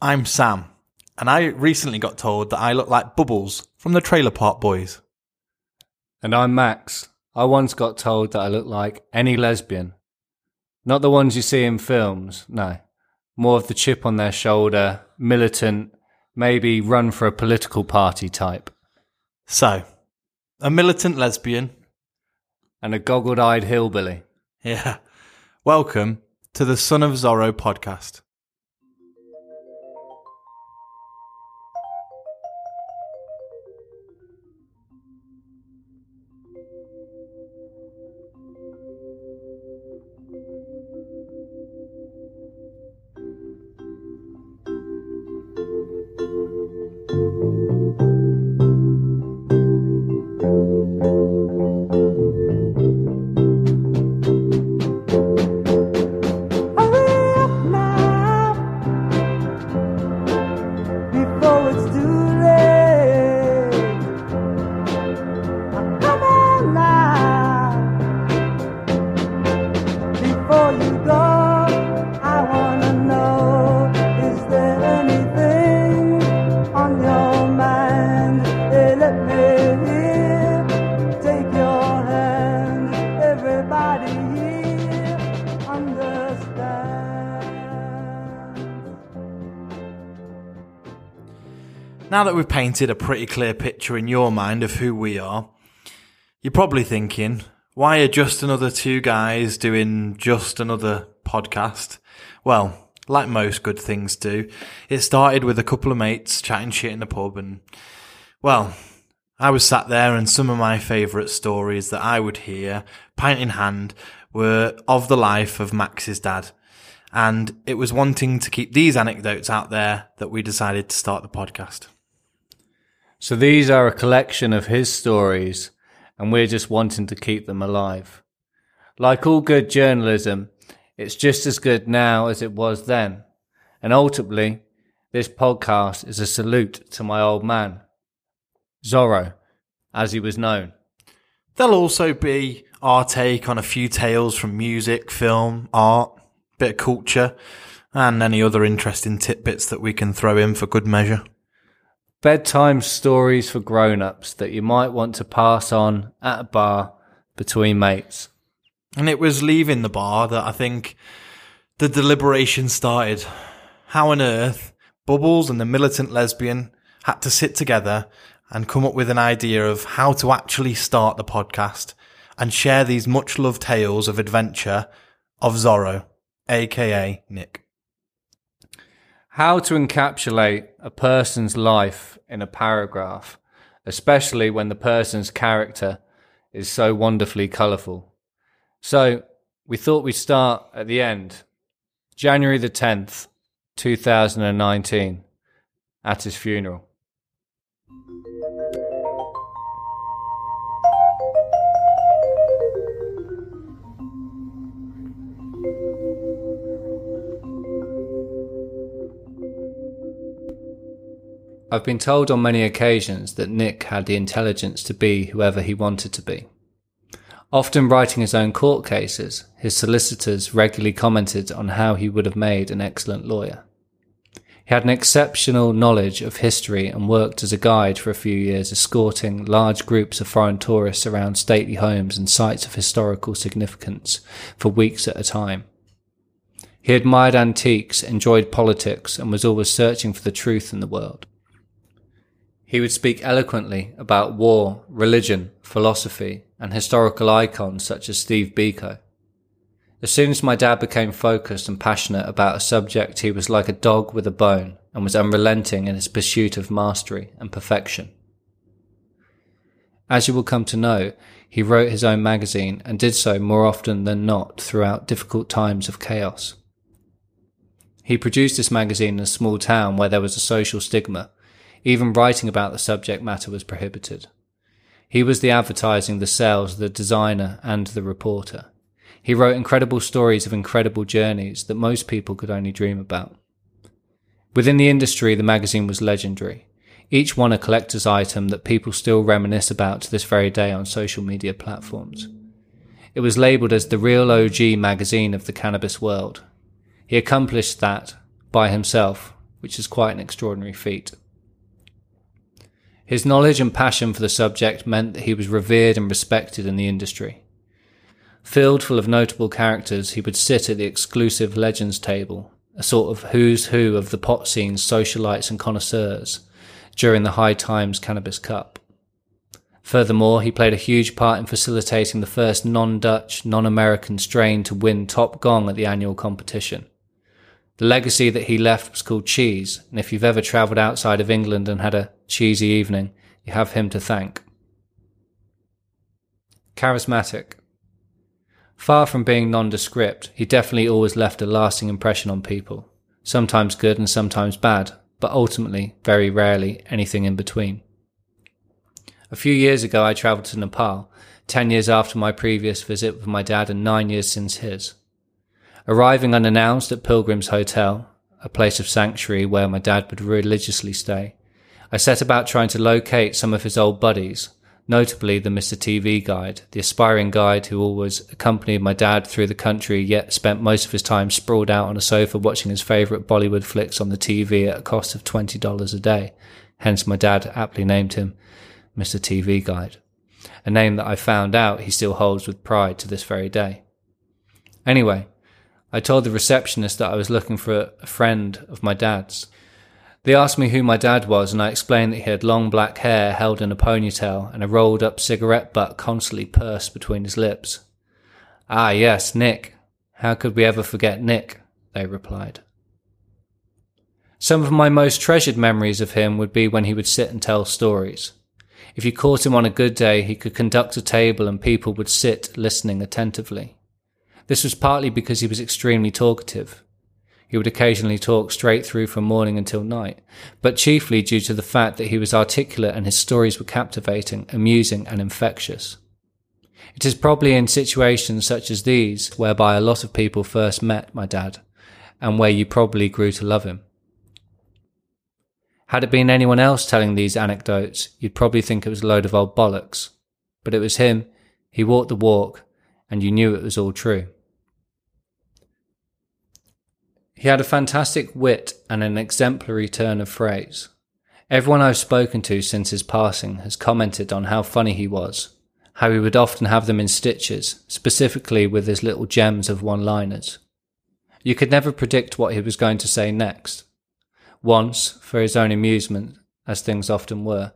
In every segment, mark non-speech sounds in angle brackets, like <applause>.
I'm Sam, and I recently got told that I look like Bubbles from the Trailer Park Boys. And I'm Max. I once got told that I look like any lesbian. Not the ones you see in films, no. More of the chip on their shoulder, militant, maybe run for a political party type. So, a militant lesbian. And a goggled eyed hillbilly. Yeah. Welcome to the Son of Zorro podcast. Painted a pretty clear picture in your mind of who we are, you're probably thinking, why are just another two guys doing just another podcast? Well, like most good things do, it started with a couple of mates chatting shit in the pub and, well, I was sat there and some of my favourite stories that I would hear, pint in hand, were of the life of Max's dad. And it was wanting to keep these anecdotes out there that we decided to start the podcast. So these are a collection of his stories, and we're just wanting to keep them alive. Like all good journalism, it's just as good now as it was then. And ultimately, this podcast is a salute to my old man, Zorro, as he was known. There'll also be our take on a few tales from music, film, art, bit of culture, and any other interesting tidbits that we can throw in for good measure. Bedtime stories for grown ups that you might want to pass on at a bar between mates. And it was leaving the bar that I think the deliberation started. How on earth Bubbles and the militant lesbian had to sit together and come up with an idea of how to actually start the podcast and share these much loved tales of adventure of Zorro, aka Nick. How to encapsulate a person's life in a paragraph, especially when the person's character is so wonderfully colourful. So, we thought we'd start at the end. January the 10th, 2019, at his funeral. I've been told on many occasions that Nick had the intelligence to be whoever he wanted to be. Often writing his own court cases, his solicitors regularly commented on how he would have made an excellent lawyer. He had an exceptional knowledge of history and worked as a guide for a few years, escorting large groups of foreign tourists around stately homes and sites of historical significance for weeks at a time. He admired antiques, enjoyed politics, and was always searching for the truth in the world. He would speak eloquently about war, religion, philosophy, and historical icons such as Steve Biko. As soon as my dad became focused and passionate about a subject, he was like a dog with a bone and was unrelenting in his pursuit of mastery and perfection. As you will come to know, he wrote his own magazine and did so more often than not throughout difficult times of chaos. He produced this magazine in a small town where there was a social stigma even writing about the subject matter was prohibited. He was the advertising, the sales, the designer, and the reporter. He wrote incredible stories of incredible journeys that most people could only dream about. Within the industry, the magazine was legendary, each one a collector's item that people still reminisce about to this very day on social media platforms. It was labelled as the real OG magazine of the cannabis world. He accomplished that by himself which is quite an extraordinary feat. His knowledge and passion for the subject meant that he was revered and respected in the industry. Filled full of notable characters, he would sit at the exclusive legends table, a sort of who's who of the pot scene's socialites and connoisseurs, during the High Times Cannabis Cup. Furthermore, he played a huge part in facilitating the first non-Dutch, non-American strain to win top gong at the annual competition. The legacy that he left was called cheese, and if you've ever travelled outside of England and had a cheesy evening, you have him to thank. Charismatic. Far from being nondescript, he definitely always left a lasting impression on people. Sometimes good and sometimes bad, but ultimately, very rarely, anything in between. A few years ago, I travelled to Nepal, 10 years after my previous visit with my dad and 9 years since his. Arriving unannounced at Pilgrim's Hotel, a place of sanctuary where my dad would religiously stay, I set about trying to locate some of his old buddies, notably the Mr. TV guide, the aspiring guide who always accompanied my dad through the country yet spent most of his time sprawled out on a sofa watching his favourite Bollywood flicks on the TV at a cost of $20 a day. Hence my dad aptly named him Mr. TV Guide, a name that I found out he still holds with pride to this very day. Anyway, I told the receptionist that I was looking for a friend of my dad's they asked me who my dad was, and I explained that he had long black hair held in a ponytail and a rolled up cigarette butt constantly pursed between his lips. Ah, yes, Nick. How could we ever forget Nick? They replied. Some of my most treasured memories of him would be when he would sit and tell stories. If you caught him on a good day, he could conduct a table and people would sit listening attentively. This was partly because he was extremely talkative. He would occasionally talk straight through from morning until night, but chiefly due to the fact that he was articulate and his stories were captivating, amusing, and infectious. It is probably in situations such as these whereby a lot of people first met my dad, and where you probably grew to love him. Had it been anyone else telling these anecdotes, you'd probably think it was a load of old bollocks. But it was him, he walked the walk, and you knew it was all true. He had a fantastic wit and an exemplary turn of phrase. Everyone I've spoken to since his passing has commented on how funny he was, how he would often have them in stitches, specifically with his little gems of one liners. You could never predict what he was going to say next. Once, for his own amusement, as things often were,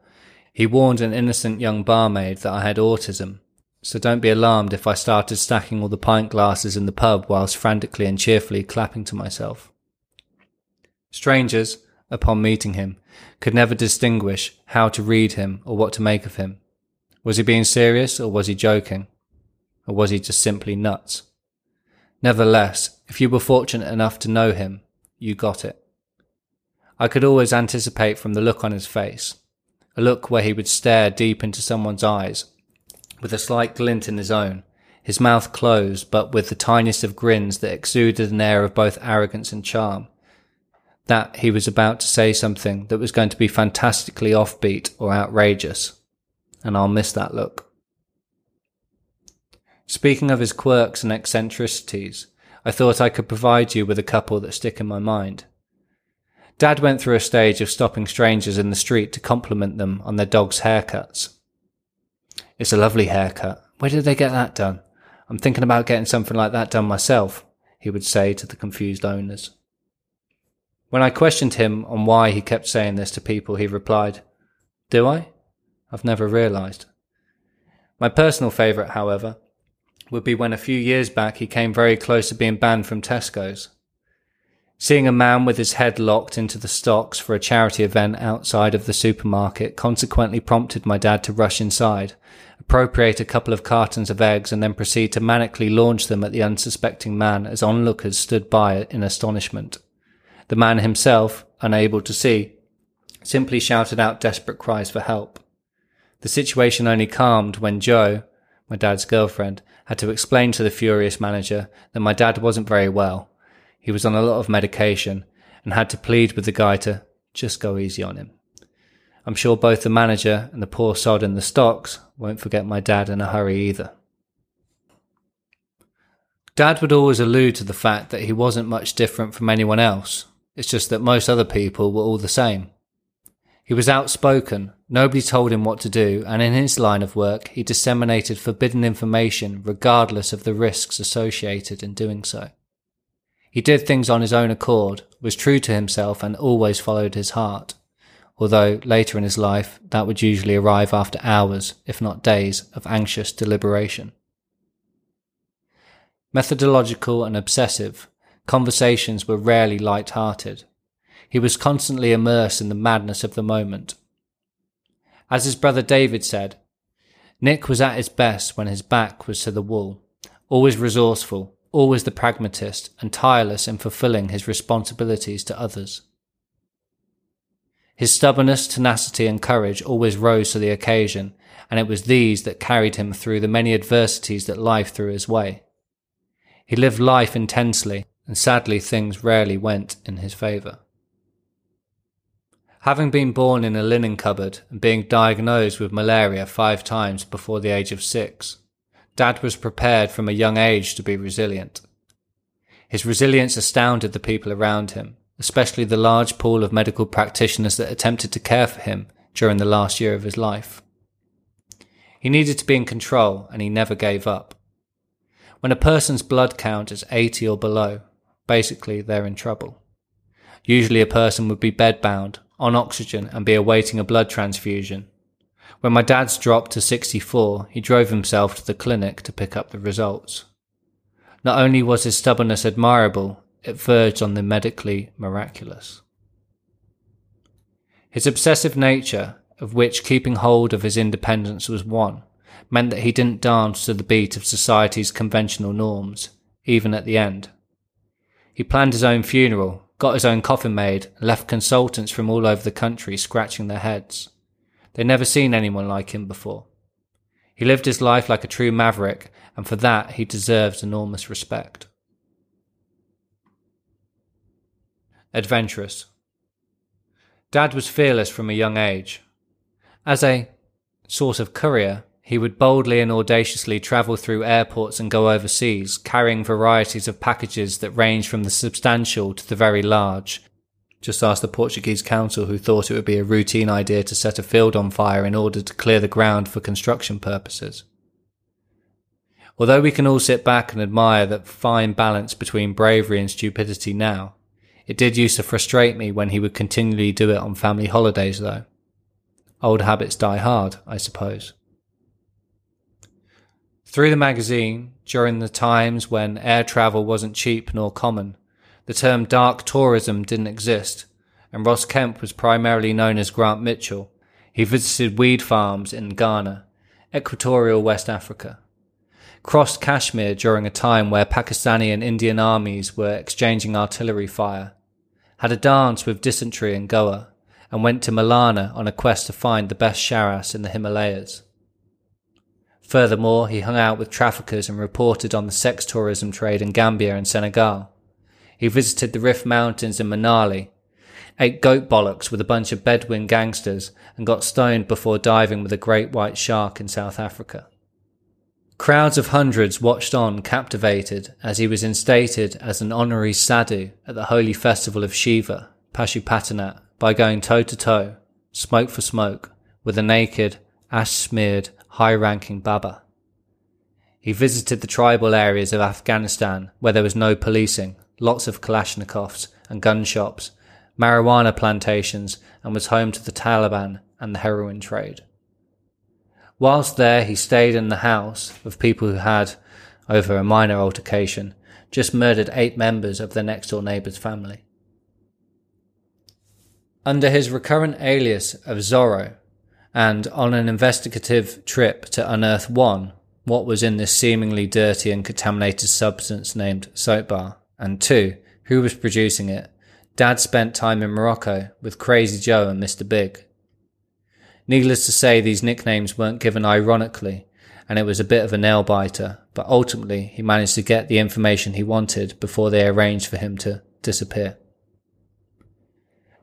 he warned an innocent young barmaid that I had autism so don't be alarmed if I started stacking all the pint glasses in the pub whilst frantically and cheerfully clapping to myself. Strangers, upon meeting him, could never distinguish how to read him or what to make of him. Was he being serious or was he joking? Or was he just simply nuts? Nevertheless, if you were fortunate enough to know him, you got it. I could always anticipate from the look on his face, a look where he would stare deep into someone's eyes with a slight glint in his own, his mouth closed, but with the tiniest of grins that exuded an air of both arrogance and charm. That he was about to say something that was going to be fantastically offbeat or outrageous, and I'll miss that look. Speaking of his quirks and eccentricities, I thought I could provide you with a couple that stick in my mind. Dad went through a stage of stopping strangers in the street to compliment them on their dogs' haircuts. It's a lovely haircut. Where did they get that done? I'm thinking about getting something like that done myself, he would say to the confused owners. When I questioned him on why he kept saying this to people, he replied, Do I? I've never realised. My personal favourite, however, would be when a few years back he came very close to being banned from Tesco's. Seeing a man with his head locked into the stocks for a charity event outside of the supermarket consequently prompted my dad to rush inside, appropriate a couple of cartons of eggs, and then proceed to manically launch them at the unsuspecting man as onlookers stood by in astonishment. The man himself, unable to see, simply shouted out desperate cries for help. The situation only calmed when Joe, my dad's girlfriend, had to explain to the furious manager that my dad wasn't very well he was on a lot of medication and had to plead with the guy to just go easy on him. I'm sure both the manager and the poor sod in the stocks won't forget my dad in a hurry either. Dad would always allude to the fact that he wasn't much different from anyone else, It's just that most other people were all the same. He was outspoken, nobody told him what to do, and in his line of work, he disseminated forbidden information regardless of the risks associated in doing so. He did things on his own accord, was true to himself, and always followed his heart, although later in his life that would usually arrive after hours, if not days, of anxious deliberation. Methodological and obsessive, conversations were rarely light-hearted. He was constantly immersed in the madness of the moment. As his brother David said, Nick was at his best when his back was to the wall, always resourceful, always the pragmatist, and tireless in fulfilling his responsibilities to others. His stubbornness, tenacity, and courage always rose to the occasion, and it was these that carried him through the many adversities that life threw his way. He lived life intensely, and sadly things rarely went in his favour. Having been born in a linen cupboard and being diagnosed with malaria five times before the age of six, Dad was prepared from a young age to be resilient. His resilience astounded the people around him, especially the large pool of medical practitioners that attempted to care for him during the last year of his life. He needed to be in control and he never gave up. When a person's blood count is 80 or below, basically they're in trouble. Usually a person would be bedbound on oxygen and be awaiting a blood transfusion. When my dad's dropped to 64, he drove himself to the clinic to pick up the results. Not only was his stubbornness admirable, it verged on the medically miraculous. His obsessive nature, of which keeping hold of his independence was one, meant that he didn't dance to the beat of society's conventional norms, even at the end. He planned his own funeral, got his own coffin made, and left consultants from all over the country scratching their heads. They'd never seen anyone like him before. He lived his life like a true maverick, and for that he deserves enormous respect. Adventurous. Dad was fearless from a young age. As a sort of courier, he would boldly and audaciously travel through airports and go overseas, carrying varieties of packages that ranged from the substantial to the very large. Just ask the Portuguese council who thought it would be a routine idea to set a field on fire in order to clear the ground for construction purposes. Although we can all sit back and admire that fine balance between bravery and stupidity now, it did used to frustrate me when he would continually do it on family holidays though. Old habits die hard, I suppose. Through the magazine, during the times when air travel wasn't cheap nor common, the term dark tourism didn't exist, and Ross Kemp was primarily known as Grant Mitchell. He visited weed farms in Ghana, equatorial West Africa, crossed Kashmir during a time where Pakistani and Indian armies were exchanging artillery fire, had a dance with dysentery in Goa, and went to Malana on a quest to find the best charas in the Himalayas. Furthermore, he hung out with traffickers and reported on the sex tourism trade in Gambia and Senegal. He visited the Rif Mountains in Manali, ate goat bollocks with a bunch of Bedouin gangsters, and got stoned before diving with a great white shark in South Africa. Crowds of hundreds watched on captivated as he was instated as an honorary sadhu at the holy festival of Shiva, Pashupatinath, by going toe to toe, smoke for smoke, with a naked, ash smeared, high ranking Baba. He visited the tribal areas of Afghanistan where there was no policing, lots of Kalashnikovs and gun shops, marijuana plantations, and was home to the Taliban and the heroin trade. Whilst there, he stayed in the house of people who had, over a minor altercation, just murdered eight members of their next door neighbour's family. Under his recurrent alias of Zorro, and on an investigative trip to unearth one, what was in this seemingly dirty and contaminated substance named soap bar, and two, who was producing it, Dad spent time in Morocco with Crazy Joe and Mr. Big. Needless to say, these nicknames weren't given ironically, and it was a bit of a nail biter, but ultimately he managed to get the information he wanted before they arranged for him to disappear.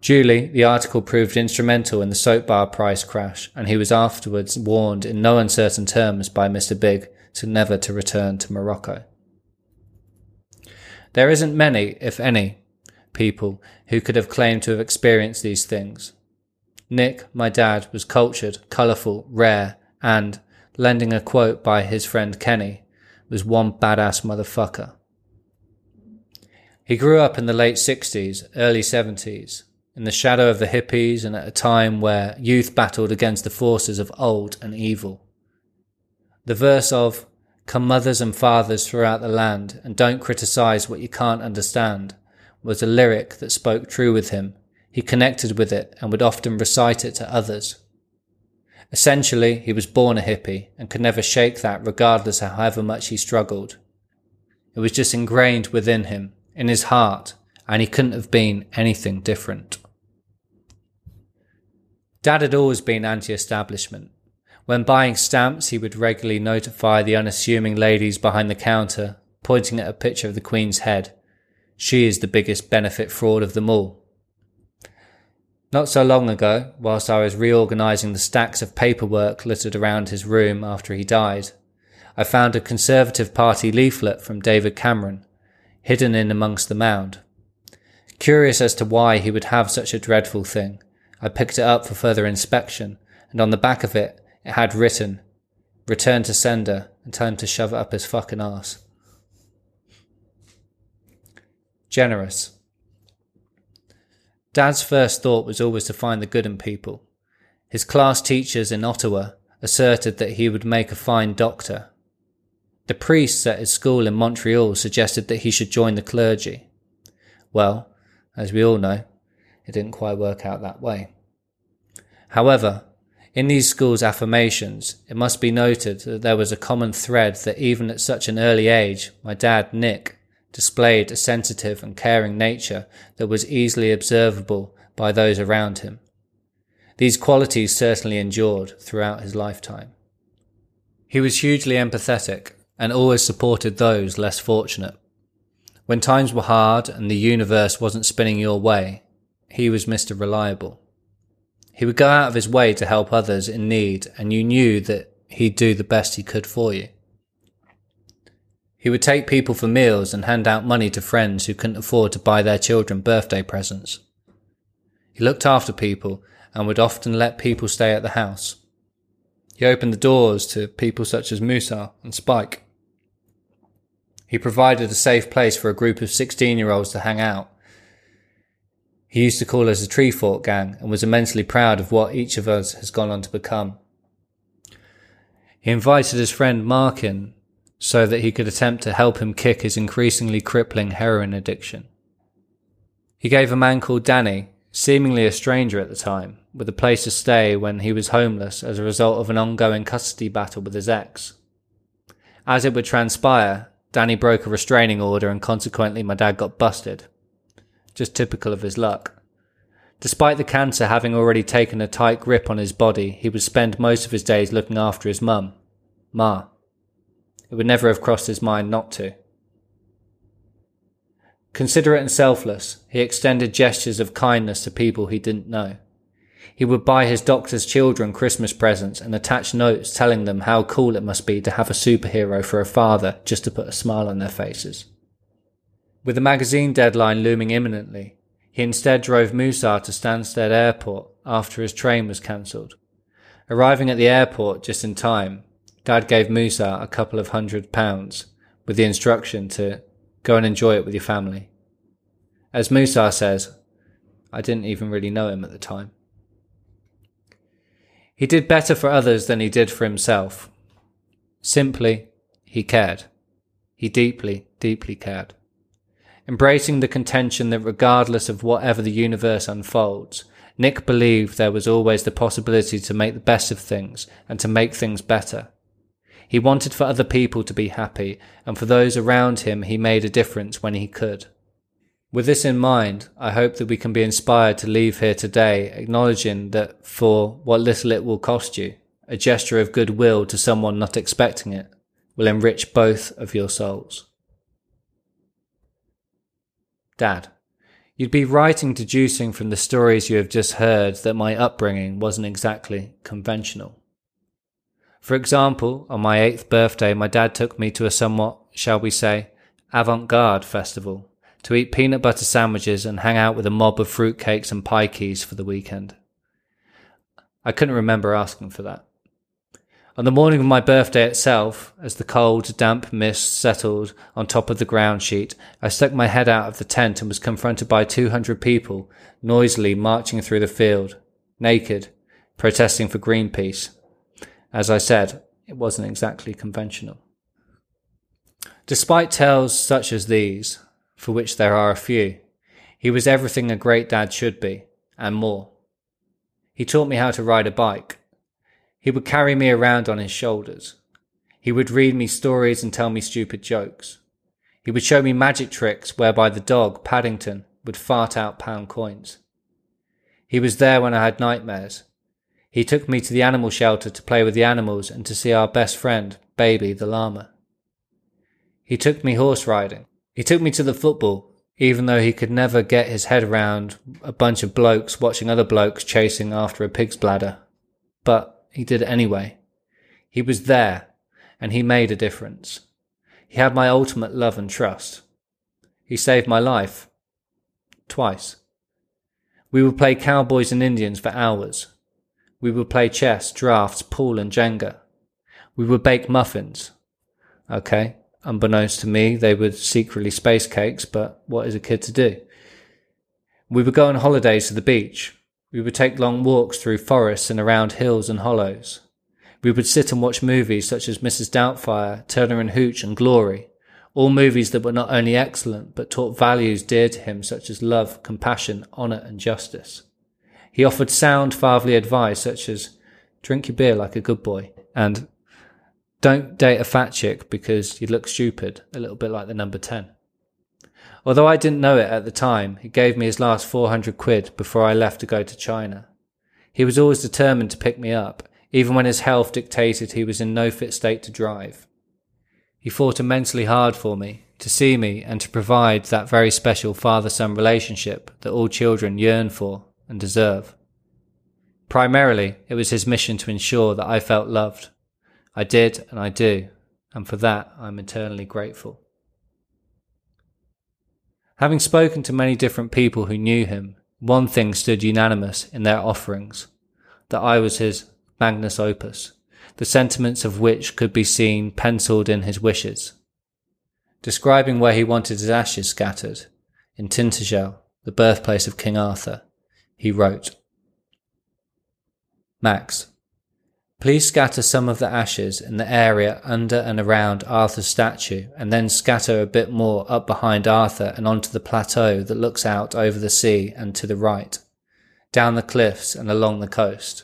Duly, the article proved instrumental in the soap bar price crash, and he was afterwards warned in no uncertain terms by Mr. Big to never to return to Morocco. There isn't many, if any, people who could have claimed to have experienced these things. Nick, my dad, was cultured, colourful, rare, and, lending a quote by his friend Kenny, was one badass motherfucker. He grew up in the late 60s, early 70s, in the shadow of the hippies and at a time where youth battled against the forces of old and evil. The verse of, Come mothers and fathers throughout the land and don't criticize what you can't understand was a lyric that spoke true with him. He connected with it and would often recite it to others. Essentially, he was born a hippie and could never shake that regardless of however much he struggled. It was just ingrained within him, in his heart, and he couldn't have been anything different. Dad had always been anti-establishment. When buying stamps, he would regularly notify the unassuming ladies behind the counter, pointing at a picture of the Queen's head. She is the biggest benefit fraud of them all. Not so long ago, whilst I was reorganising the stacks of paperwork littered around his room after he died, I found a Conservative Party leaflet from David Cameron, hidden in amongst the mound. Curious as to why he would have such a dreadful thing, I picked it up for further inspection, and on the back of it, it had written, Return to sender and tell him to shove it up his fucking ass. Generous. Dad's first thought was always to find the good in people. His class teachers in Ottawa asserted that he would make a fine doctor. The priests at his school in Montreal suggested that he should join the clergy. Well, as we all know, it didn't quite work out that way. However, in these schools' affirmations, it must be noted that there was a common thread that even at such an early age, my dad, Nick, displayed a sensitive and caring nature that was easily observable by those around him. These qualities certainly endured throughout his lifetime. He was hugely empathetic and always supported those less fortunate. When times were hard and the universe wasn't spinning your way, he was Mr. Reliable. He would go out of his way to help others in need, and you knew that he'd do the best he could for you. He would take people for meals and hand out money to friends who couldn't afford to buy their children birthday presents. He looked after people and would often let people stay at the house. He opened the doors to people such as Musa and Spike. He provided a safe place for a group of 16 year olds to hang out. He used to call us a tree fort gang and was immensely proud of what each of us has gone on to become. He invited his friend Mark in so that he could attempt to help him kick his increasingly crippling heroin addiction. He gave a man called Danny, seemingly a stranger at the time, with a place to stay when he was homeless as a result of an ongoing custody battle with his ex. As it would transpire, Danny broke a restraining order and consequently my dad got busted. Just typical of his luck. Despite the cancer having already taken a tight grip on his body, he would spend most of his days looking after his mum, Ma. It would never have crossed his mind not to. Considerate and selfless, he extended gestures of kindness to people he didn't know. He would buy his doctor's children Christmas presents and attach notes telling them how cool it must be to have a superhero for a father just to put a smile on their faces. With the magazine deadline looming imminently, he instead drove Musa to Stansted Airport after his train was cancelled. Arriving at the airport just in time, Dad gave Musa a couple of hundred pounds with the instruction to go and enjoy it with your family. As Musa says, I didn't even really know him at the time. He did better for others than he did for himself. Simply, he cared. He deeply, deeply cared. Embracing the contention that regardless of whatever the universe unfolds, Nick believed there was always the possibility to make the best of things and to make things better. He wanted for other people to be happy, and for those around him, he made a difference when he could. With this in mind, I hope that we can be inspired to leave here today acknowledging that for what little it will cost you, a gesture of goodwill to someone not expecting it will enrich both of your souls. Dad, you'd be right in deducing from the stories you have just heard that my upbringing wasn't exactly conventional. For example, on my eighth birthday, my dad took me to a somewhat, shall we say, avant garde festival to eat peanut butter sandwiches and hang out with a mob of fruitcakes and pie keys for the weekend. I couldn't remember asking for that. On the morning of my birthday itself, as the cold, damp mist settled on top of the ground sheet, I stuck my head out of the tent and was confronted by 200 people noisily marching through the field, naked, protesting for Greenpeace. As I said, it wasn't exactly conventional. Despite tales such as these, for which there are a few, he was everything a great dad should be, and more. He taught me how to ride a bike, he would carry me around on his shoulders. He would read me stories and tell me stupid jokes. He would show me magic tricks whereby the dog, Paddington, would fart out pound coins. He was there when I had nightmares. He took me to the animal shelter to play with the animals and to see our best friend, Baby the llama. He took me horse riding. He took me to the football, even though he could never get his head around a bunch of blokes watching other blokes chasing after a pig's bladder. But he did it anyway. He was there, and he made a difference. He had my ultimate love and trust. He saved my life. Twice. We would play cowboys and Indians for hours. We would play chess, drafts, pool, and Jenga. We would bake muffins. Okay, unbeknownst to me, they were secretly space cakes, but what is a kid to do? We would go on holidays to the beach. We would take long walks through forests and around hills and hollows. We would sit and watch movies such as Mrs. Doubtfire, Turner and Hooch, and Glory, all movies that were not only excellent, but taught values dear to him such as love, compassion, honour, and justice. He offered sound fatherly advice such as, drink your beer like a good boy, and don't date a fat chick because you look stupid, a little bit like the number 10. Although I didn't know it at the time, he gave me his last 400 quid before I left to go to China. He was always determined to pick me up, even when his health dictated he was in no fit state to drive. He fought immensely hard for me, to see me, and to provide that very special father son relationship that all children yearn for and deserve. Primarily, it was his mission to ensure that I felt loved. I did, and I do, and for that I'm eternally grateful. Having spoken to many different people who knew him, one thing stood unanimous in their offerings that I was his magnus opus, the sentiments of which could be seen penciled in his wishes. Describing where he wanted his ashes scattered, in Tintagel, the birthplace of King Arthur, he wrote, Max, Please scatter some of the ashes in the area under and around Arthur's statue, and then scatter a bit more up behind Arthur and onto the plateau that looks out over the sea and to the right, down the cliffs and along the coast.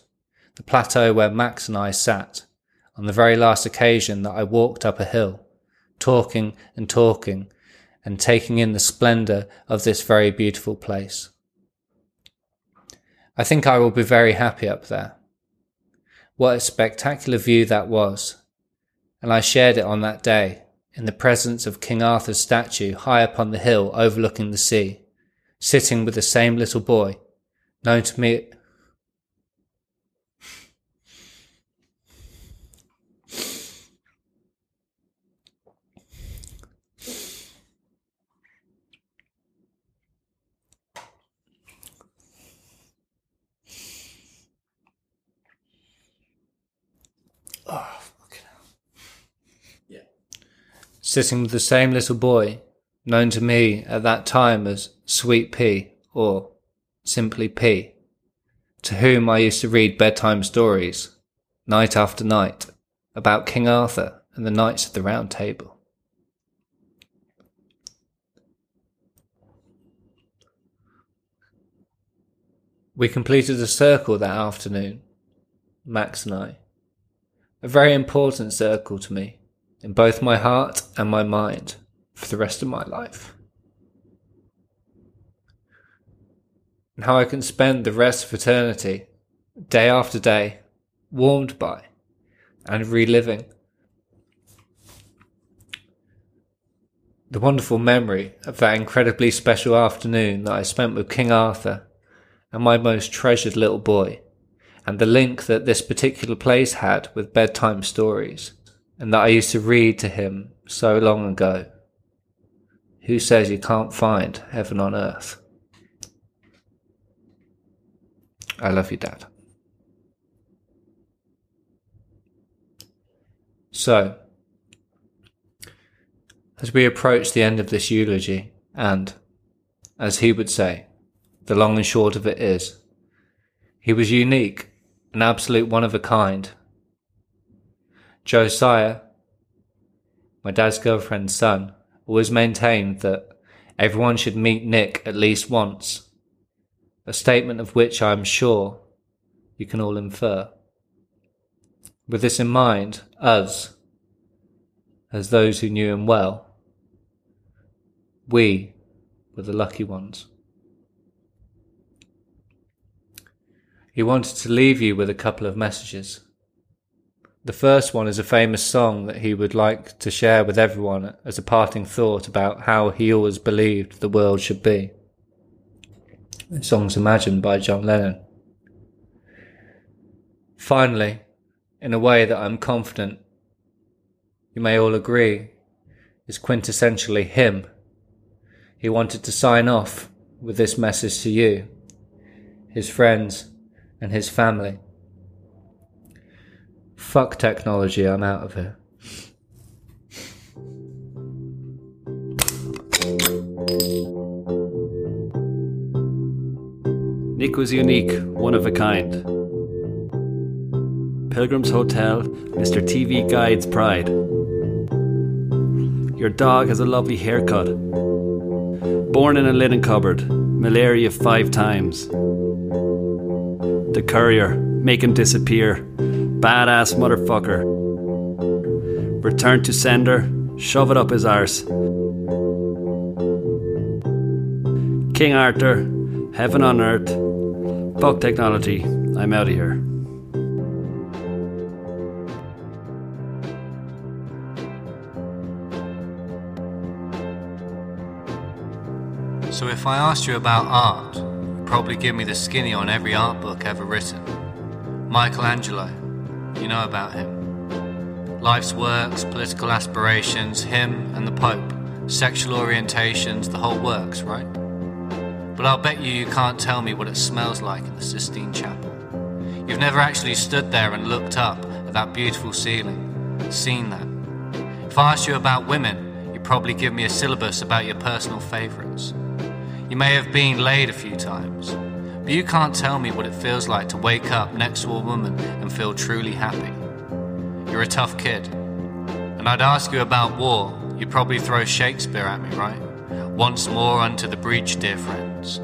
The plateau where Max and I sat, on the very last occasion that I walked up a hill, talking and talking and taking in the splendour of this very beautiful place. I think I will be very happy up there. What a spectacular view that was. And I shared it on that day, in the presence of King Arthur's statue high upon the hill overlooking the sea, sitting with the same little boy, known to me sitting with the same little boy, known to me at that time as Sweet Pea or simply P, to whom I used to read bedtime stories, night after night, about King Arthur and the Knights of the Round Table. We completed a circle that afternoon, Max and I. A very important circle to me in both my heart and my mind for the rest of my life. And how I can spend the rest of eternity, day after day, warmed by and reliving the wonderful memory of that incredibly special afternoon that I spent with King Arthur and my most treasured little boy, and the link that this particular place had with bedtime stories and that I used to read to him so long ago. Who says you can't find heaven on earth? I love you, Dad. So, as we approach the end of this eulogy, and, as he would say, the long and short of it is, he was unique, an absolute one of a kind. Josiah, my dad's girlfriend's son, always maintained that everyone should meet Nick at least once, a statement of which I am sure you can all infer. With this in mind, us, as those who knew him well, we were the lucky ones. He wanted to leave you with a couple of messages. The first one is a famous song that he would like to share with everyone as a parting thought about how he always believed the world should be. The song's Imagine by John Lennon. Finally, in a way that I'm confident you may all agree is quintessentially him. He wanted to sign off with this message to you, his friends, and his family. Fuck technology, I'm out of here. Nick was unique, one of a kind. Pilgrim's Hotel, Mr. TV Guide's pride. Your dog has a lovely haircut. Born in a linen cupboard, malaria five times. The courier, make him disappear. Badass motherfucker. Return to sender, shove it up his arse. King Arthur, heaven on earth. Fuck technology, I'm out of here. So if I asked you about art, you'd probably give me the skinny on every art book ever written. Michelangelo, you know about him. Life's works, political aspirations, him and the Pope, sexual orientations, the whole works, right? But I'll bet you you can't tell me what it smells like in the Sistine Chapel. You've never actually stood there and looked up at that beautiful ceiling, seen that. If I asked you about women, you'd probably give me a syllabus about your personal favourites. You may have been laid a few times, but you can't tell me what it feels like to wake up next to a woman and feel truly happy. You're a tough kid. And I'd ask you about war, you'd probably throw Shakespeare at me, right? Once more unto the breach, dear friends.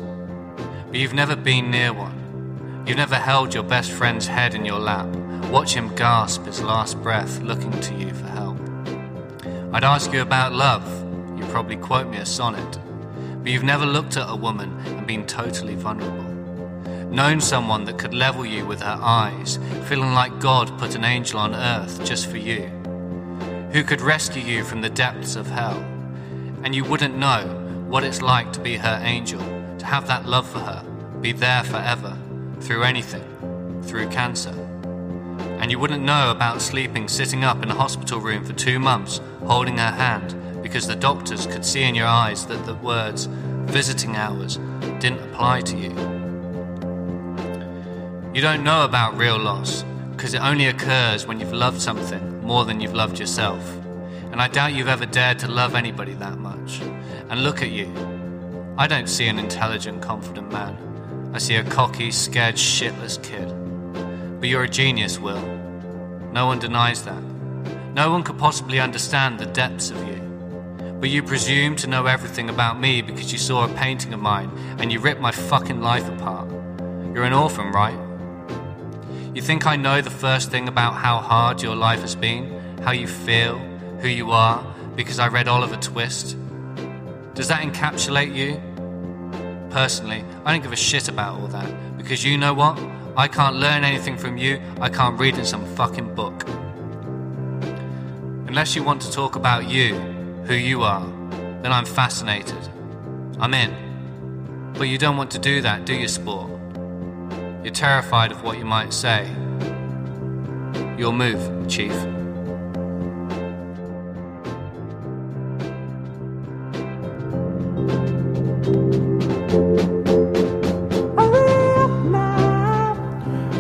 But you've never been near one. You've never held your best friend's head in your lap, watch him gasp his last breath, looking to you for help. I'd ask you about love. You'd probably quote me a sonnet. But you've never looked at a woman and been totally vulnerable. Known someone that could level you with her eyes, feeling like God put an angel on earth just for you. Who could rescue you from the depths of hell. And you wouldn't know what it's like to be her angel, to have that love for her, be there forever, through anything, through cancer. And you wouldn't know about sleeping sitting up in a hospital room for two months, holding her hand, because the doctors could see in your eyes that the words visiting hours didn't apply to you. You don't know about real loss, because it only occurs when you've loved something more than you've loved yourself. And I doubt you've ever dared to love anybody that much. And look at you. I don't see an intelligent, confident man. I see a cocky, scared, shitless kid. But you're a genius, Will. No one denies that. No one could possibly understand the depths of you. But you presume to know everything about me because you saw a painting of mine and you ripped my fucking life apart. You're an orphan, right? You think I know the first thing about how hard your life has been, how you feel, who you are, because I read Oliver Twist? Does that encapsulate you? Personally, I don't give a shit about all that because you know what? I can't learn anything from you, I can't read in some fucking book. Unless you want to talk about you, who you are, then I'm fascinated. I'm in. But you don't want to do that, do you, Sport? You're terrified of what you might say. Your move, Chief.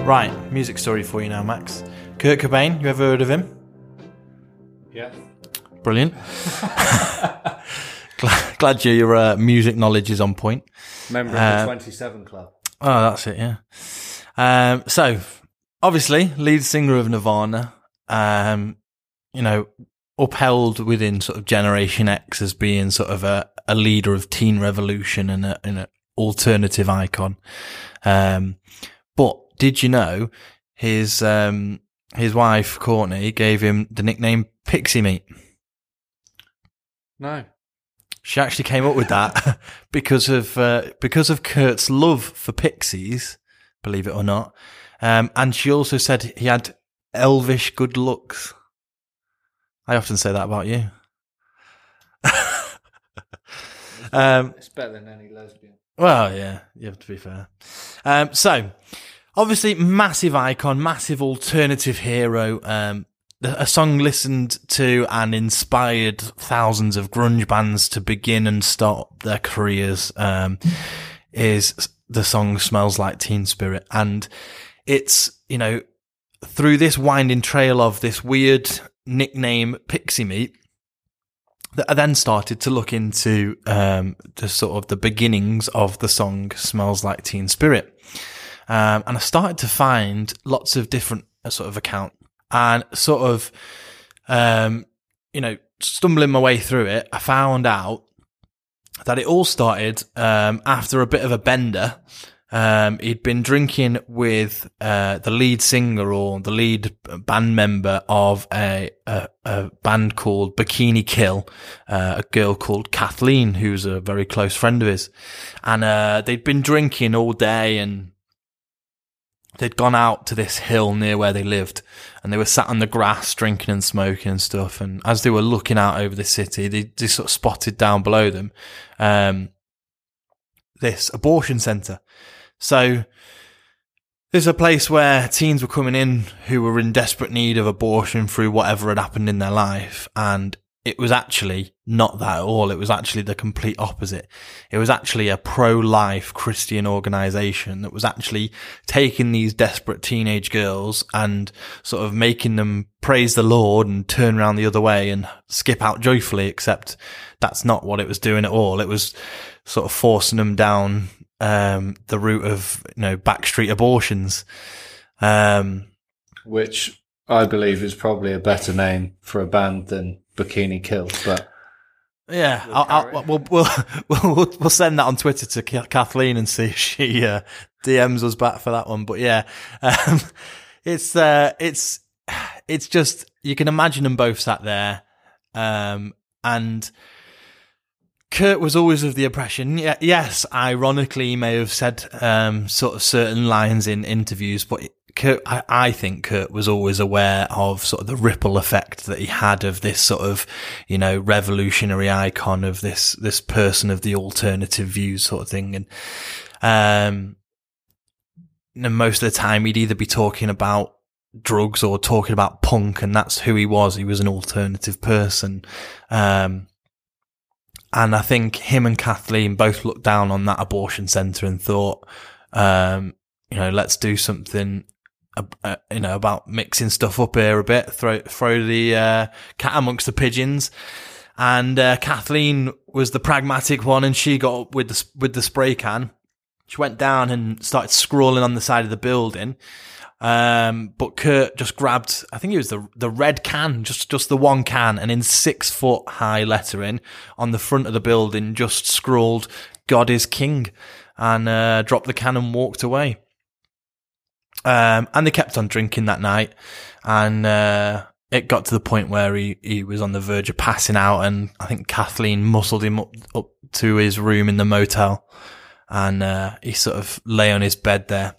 Right, music story for you now, Max. Kurt Cobain, you ever heard of him? Yeah. Brilliant. <laughs> <laughs> glad, glad your uh, music knowledge is on point. Member of the uh, 27 Club. Oh, that's it, yeah. Um, so, obviously, lead singer of Nirvana, um, you know, upheld within sort of Generation X as being sort of a, a leader of teen revolution and an alternative icon. Um, but did you know his, um, his wife, Courtney, gave him the nickname Pixie Meat? No. She actually came up with that <laughs> because of uh, because of Kurt's love for pixies, believe it or not. Um, and she also said he had elvish good looks. I often say that about you. <laughs> um, It's better than any lesbian. well, yeah, you have to be fair. Um, so, obviously, massive icon, massive alternative hero. Um, a song listened to and inspired thousands of grunge bands to begin and start their careers. Um, is the song "Smells Like Teen Spirit," and it's you know through this winding trail of this weird nickname Pixie Meat that I then started to look into um, the sort of the beginnings of the song "Smells Like Teen Spirit," um, and I started to find lots of different uh, sort of account and sort of um, you know stumbling my way through it. I found out that it all started um, after a bit of a bender. Um, he'd been drinking with uh, the lead singer or the lead band member of a, a, a band called Bikini Kill, uh, a girl called Kathleen, who's a very close friend of his. And uh, they'd been drinking all day and they'd gone out to this hill near where they lived and they were sat on the grass drinking and smoking and stuff. And as they were looking out over the city, they, they sort of spotted down below them um, this abortion centre. So there's a place where teens were coming in who were in desperate need of abortion through whatever had happened in their life. And it was actually not that at all. It was actually the complete opposite. It was actually a pro-life Christian organization that was actually taking these desperate teenage girls and sort of making them praise the Lord and turn around the other way and skip out joyfully, except that's not what it was doing at all. It was sort of forcing them down um, the route of you know backstreet abortions. Um, Which I believe is probably a better name for a band than Bikini Kill. But yeah, I'll, I'll, we'll, <laughs> we'll we'll we'll send that on Twitter to Kathleen and see if she uh, DMs us back for that one. But yeah, <laughs> um, it's uh, it's it's just you can imagine them both sat there, um, and Kurt was always of the impression, yeah, yes, ironically, he may have said um, sort of certain lines in interviews, but Kurt, I, I think Kurt was always aware of sort of the ripple effect that he had of this sort of, you know, revolutionary icon of this this person of the alternative views sort of thing, and um, and most of the time he'd either be talking about drugs or talking about punk, and that's who he was. He was an alternative person. Um, and I think him and Kathleen both looked down on that abortion centre and thought, um, you know, let's do something, uh, you know, about mixing stuff up here a bit, throw, throw the, uh, cat amongst the pigeons. And, uh, Kathleen was the pragmatic one and she got up with the, with the spray can. She went down and started scrawling on the side of the building. Um, but Kurt just grabbed, I think it was the the red can, just just the one can, and in six foot high lettering on the front of the building, just scrawled "God is King," and uh, dropped the can and walked away. Um, and they kept on drinking that night, and uh, it got to the point where he he was on the verge of passing out, and I think Kathleen muscled him up up to his room in the motel, and uh, he sort of lay on his bed there.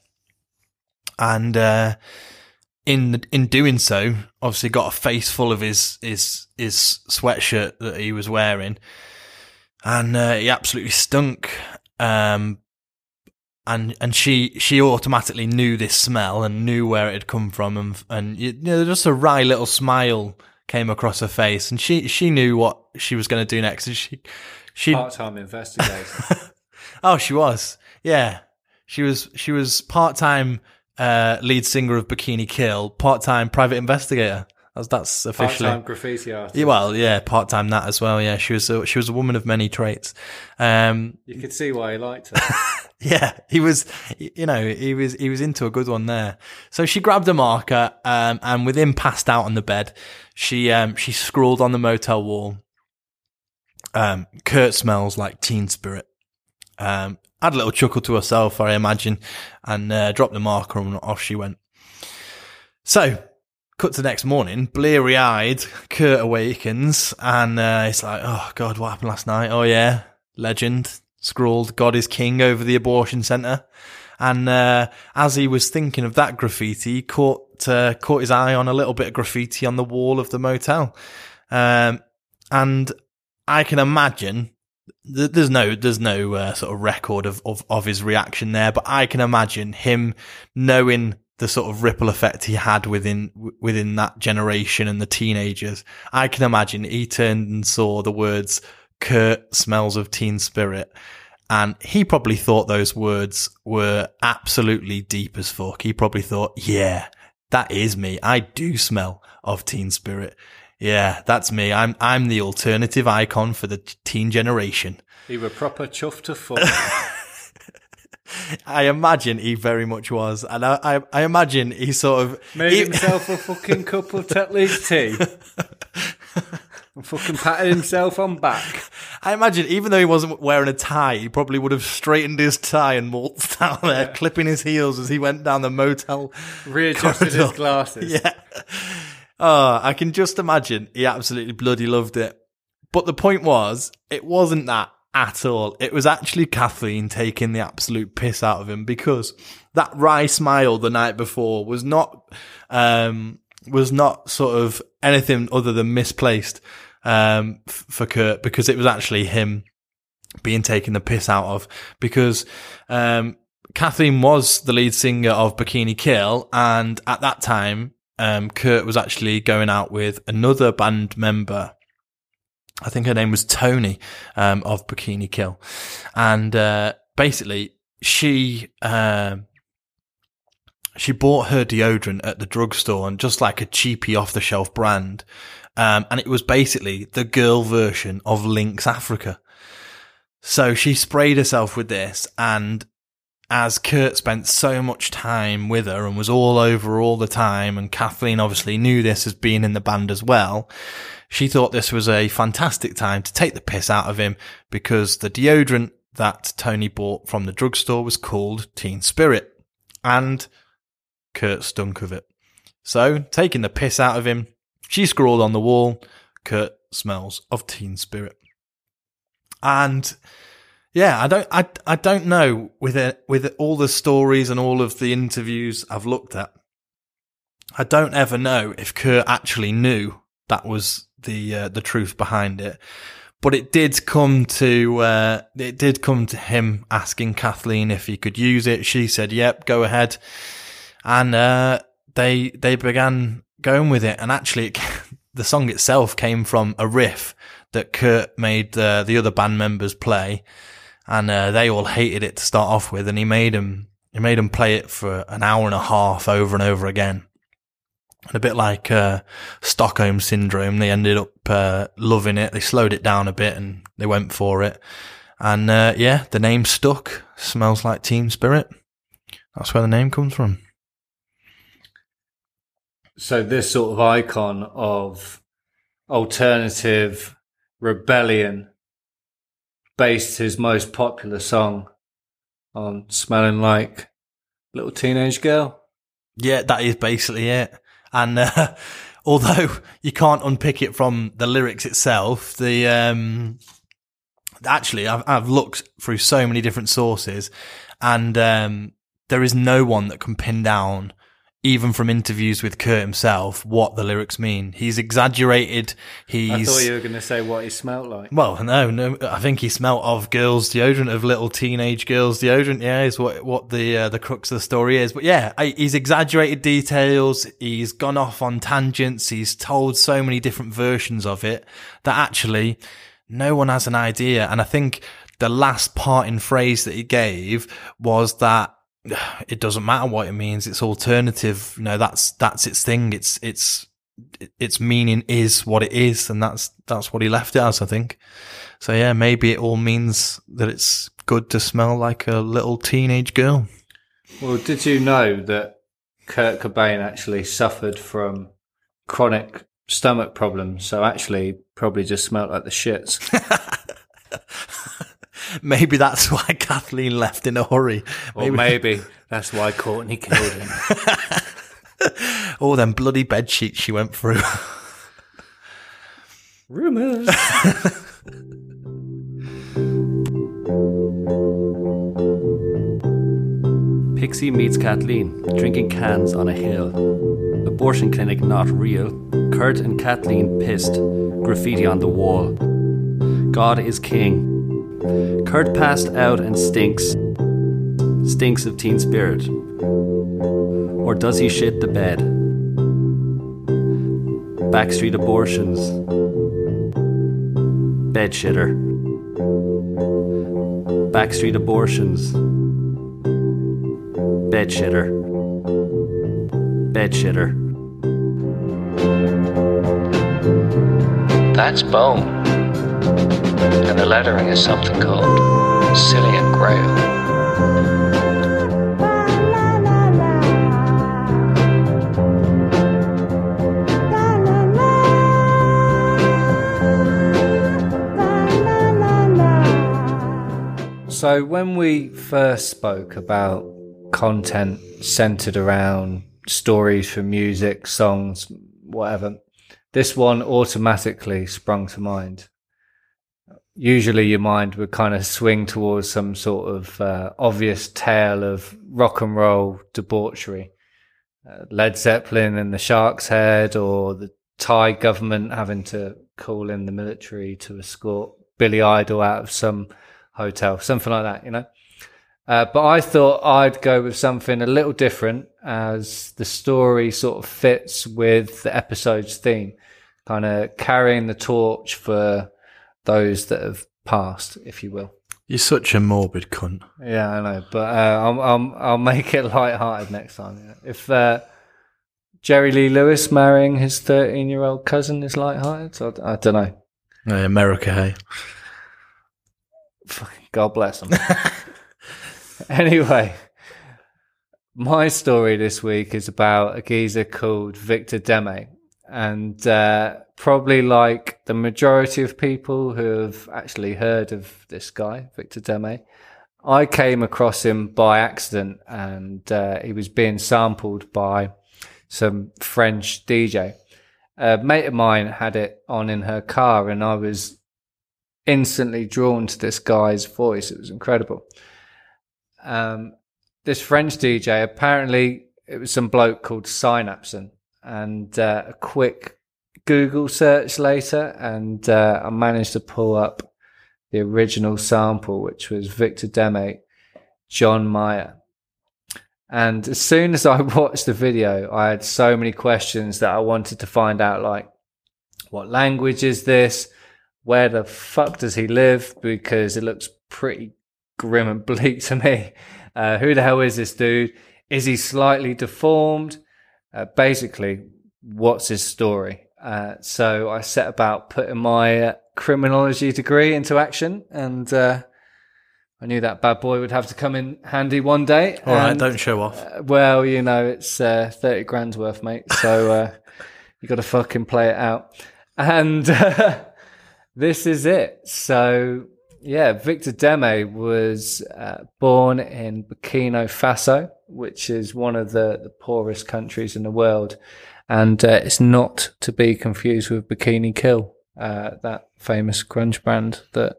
And uh, in in doing so, obviously got a face full of his his his sweatshirt that he was wearing, and uh, he absolutely stunk. Um, and and she she automatically knew this smell and knew where it had come from, and and you know just a wry little smile came across her face, and she she knew what she was going to do next. And she she part time investigator. <laughs> oh she was yeah she was she was part time uh, lead singer of Bikini Kill, part time private investigator. That's, that's officially. Part-time graffiti artist. Yeah, well, yeah, part time that as well. Yeah, she was a, she was a woman of many traits. Um, You could see why he liked her. <laughs> <laughs> yeah, he was, you know, he was he was into a good one there. So she grabbed a marker, um, and with him passed out on the bed, she um she scrawled on the motel wall. Um, Kurt smells like teen spirit. Um, had a little chuckle to herself, I imagine, and uh, dropped the marker and off she went. So, cut to the next morning, bleary eyed, Kurt awakens and uh, it's like, oh God, what happened last night? Oh yeah, legend, scrawled, God is king over the abortion centre. And uh, as he was thinking of that graffiti, he caught, uh, caught his eye on a little bit of graffiti on the wall of the motel. Um, and I can imagine th- there's no there's no uh, sort of record of, of of his reaction there, but I can imagine him knowing the sort of ripple effect he had within within that generation and the teenagers. I can imagine he turned and saw the words "Kurt smells of teen spirit." And he probably thought those words were absolutely deep as fuck. He probably thought, yeah, that is me. I do smell of teen spirit. Yeah, that's me. I'm I'm the alternative icon for the teen generation. he were proper chuffed to fuck. <laughs> I imagine he very much was, and I I, I imagine he sort of Made he- himself a fucking cup of Tetley's tea. <laughs> and fucking patted himself on back. <laughs> I imagine even though he wasn't wearing a tie, he probably would have straightened his tie and waltzed <laughs> down there, clipping his heels as he went down the motel. Readjusted his <laughs> glasses. Yeah. Oh, I can just imagine he absolutely bloody loved it. But the point was, it wasn't that at all. It was actually Kathleen taking the absolute piss out of him because that wry smile the night before was not, um, was not sort of anything other than misplaced, um, f- for Kurt because it was actually him being taken the piss out of because, um, Kathleen was the lead singer of Bikini Kill, and at that time, um, Kurt was actually going out with another band member. I think her name was Tony um, of Bikini Kill, and uh, basically she um she bought her deodorant at the drugstore and just like a cheapy off the shelf brand, um, and it was basically the girl version of Lynx Africa. So she sprayed herself with this, and as Kurt spent so much time with her and was all over all the time, and Kathleen obviously knew this as being in the band as well, she thought this was a fantastic time to take the piss out of him because the deodorant that Tony bought from the drugstore was called Teen Spirit. And Kurt stunk of it. So, taking the piss out of him, she scrawled on the wall, Kurt smells of Teen Spirit. And yeah, I don't, I, I don't know with it, with all the stories and all of the interviews I've looked at. I don't ever know if Kurt actually knew that was the uh, the truth behind it. But it did come to uh, it did come to him asking Kathleen if he could use it. She said, "Yep, go ahead," and uh, they they began going with it. And actually, it, <laughs> the song itself came from a riff that Kurt made uh, the other band members play, and uh, they all hated it to start off with. And he made them he made them play it for an hour and a half over and over again. And a bit like uh, Stockholm syndrome, they ended up uh, loving it. They slowed it down a bit and they went for it. And uh, yeah, the name stuck. Smells like Teen Spirit. That's where the name comes from. So this sort of icon of alternative rebellion based his most popular song on smelling like little teenage girl. Yeah, that is basically it. And uh, <laughs> although you can't unpick it from the lyrics itself, the um, actually I've I've looked through so many different sources, and um, there is no one that can pin down, even from interviews with Kurt himself, what the lyrics mean. He's exaggerated. He's I thought you were going to say what he smelt like. well, no, no. I think he smelt of girls' deodorant, of little teenage girls' deodorant. Yeah, is what what the uh, the crux of the story is. But yeah, I, he's exaggerated details. He's gone off on tangents. He's told so many different versions of it that actually no one has an idea. And I think the last parting phrase that he gave was that <sighs> it doesn't matter what it means. It's alternative. You know, that's that's its thing. It's it's its meaning is what it is, and that's that's what he left it as. I think. So yeah, maybe it all means that it's good to smell like a little teenage girl. Well, did you know that Kurt Cobain actually suffered from chronic stomach problems? So actually, probably just smelled like the shits. <laughs> Maybe that's why <laughs> Kathleen left in a hurry. or maybe that's why Courtney killed him. All <laughs> oh, them bloody bed sheets she went through. <laughs> Rumors. Pixie meets Kathleen, drinking cans on a hill. Abortion clinic not real. Kurt and Kathleen pissed. Graffiti on the wall. God is king. Kurt passed out and stinks. Stinks of teen spirit. Or does he shit the bed? Backstreet abortions. Bed shitter. Backstreet abortions. Bed shitter. Bed shitter. That's bone. And the lettering is something called Silian Rail. So when we first spoke about content centered around stories from music, songs, whatever, this one automatically sprung to mind. Usually your mind would kind of swing towards some sort of uh, obvious tale of rock and roll debauchery. Uh, Led Zeppelin and the Shark's Head or the Thai government having to call in the military to escort Billy Idol out of some hotel, something like that, you know. Uh, but I thought I'd go with something a little different as the story sort of fits with the episode's theme, kind of carrying the torch for those that have passed, if you will. You're such a morbid cunt. Yeah, I know, but uh, I'll, I'll I'll make it <laughs> light-hearted next time. yeah. If uh, Jerry Lee Lewis marrying his thirteen-year-old cousin is light-hearted, I, I don't know. Uh, America, hey. God bless him. <laughs> anyway, my story this week is about a geezer called Victor Deme. And uh, probably like the majority of people who have actually heard of this guy, Victor Deme, I came across him by accident and uh, he was being sampled by some French DJ. A mate of mine had it on in her car and I was instantly drawn to this guy's voice. It was incredible. Um, this French DJ, apparently it was some bloke called Synapson, and uh, a quick Google search later, and uh, I managed to pull up the original sample, which was Victor Deme, Djon Maya. And as soon as I <laughs> watched the video, I had so many questions that I wanted to find out, like, what language is this? Where the fuck does he live? Because it looks pretty grim and bleak <laughs> to me. Uh, who the hell is this dude? Is he slightly deformed? Uh, basically, what's his story? Uh, so I set about putting my uh, criminology degree into action, and uh, I knew that bad boy would have to come in handy one day. All right, And, don't show off. uh, well, you know, it's uh, 30 grand's worth, mate. So uh, <laughs> you got to fucking play it out. And uh, <laughs> this is it. So, yeah, Victor Deme was uh, born in Burkina Faso, which is one of the, the poorest countries in the world. And uh, it's not to be confused with Bikini Kill, uh, that famous grunge band that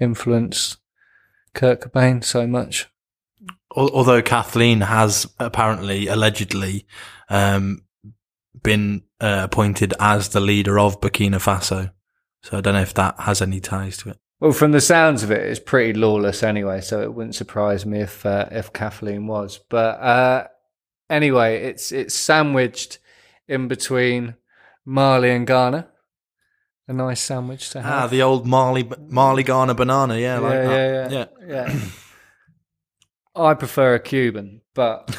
influenced Kurt Cobain so much. Although Kathleen has apparently, allegedly, um, been uh, appointed as the leader of Burkina Faso. So I don't know if that has any ties to it. Well, from the sounds of it, it's pretty lawless anyway, so it wouldn't surprise me if uh, if Kathleen was. But uh, anyway, it's it's sandwiched in between Mali and Ghana. A nice sandwich to have. Ah, the old Marley Marley Garner banana. Yeah, like yeah, that. yeah, yeah, yeah. I prefer a Cuban, but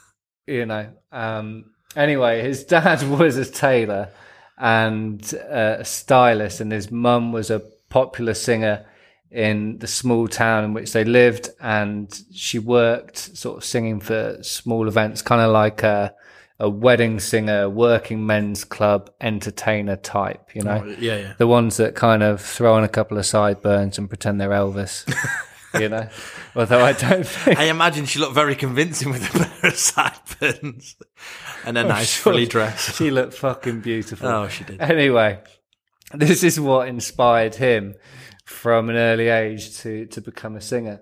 <laughs> you know. Um, anyway, his dad <laughs> was a tailor and uh, a stylist, and his mum was a popular singer in the small town in which they lived, and she worked sort of singing for small events, kind of like a, a wedding singer, working men's club entertainer type, you know oh, Yeah, yeah. the ones that kind of throw on a couple of sideburns and pretend they're Elvis, <laughs> you know. Although I don't think I imagine she looked very convincing with a pair of sideburns and a nice, sure. fully dressed. she looked fucking beautiful. Oh, she did. Anyway, <laughs> this is what inspired him from an early age to to become a singer.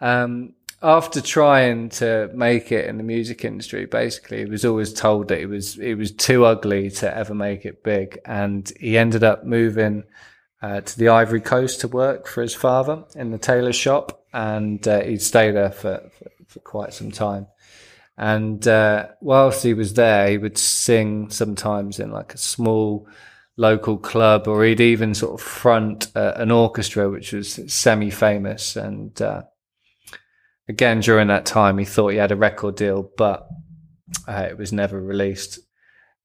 Um, after trying to make it in the music industry, basically, he was always told that he was he was too ugly to ever make it big, and he ended up moving uh, to the Ivory Coast to work for his father in the tailor shop, and uh, he'd stay there for, for for quite some time. And uh, whilst he was there, he would sing sometimes in like a small local club, or he'd even sort of front uh, an orchestra, which was semi-famous. And uh, again, during that time, he thought he had a record deal, but uh, it was never released.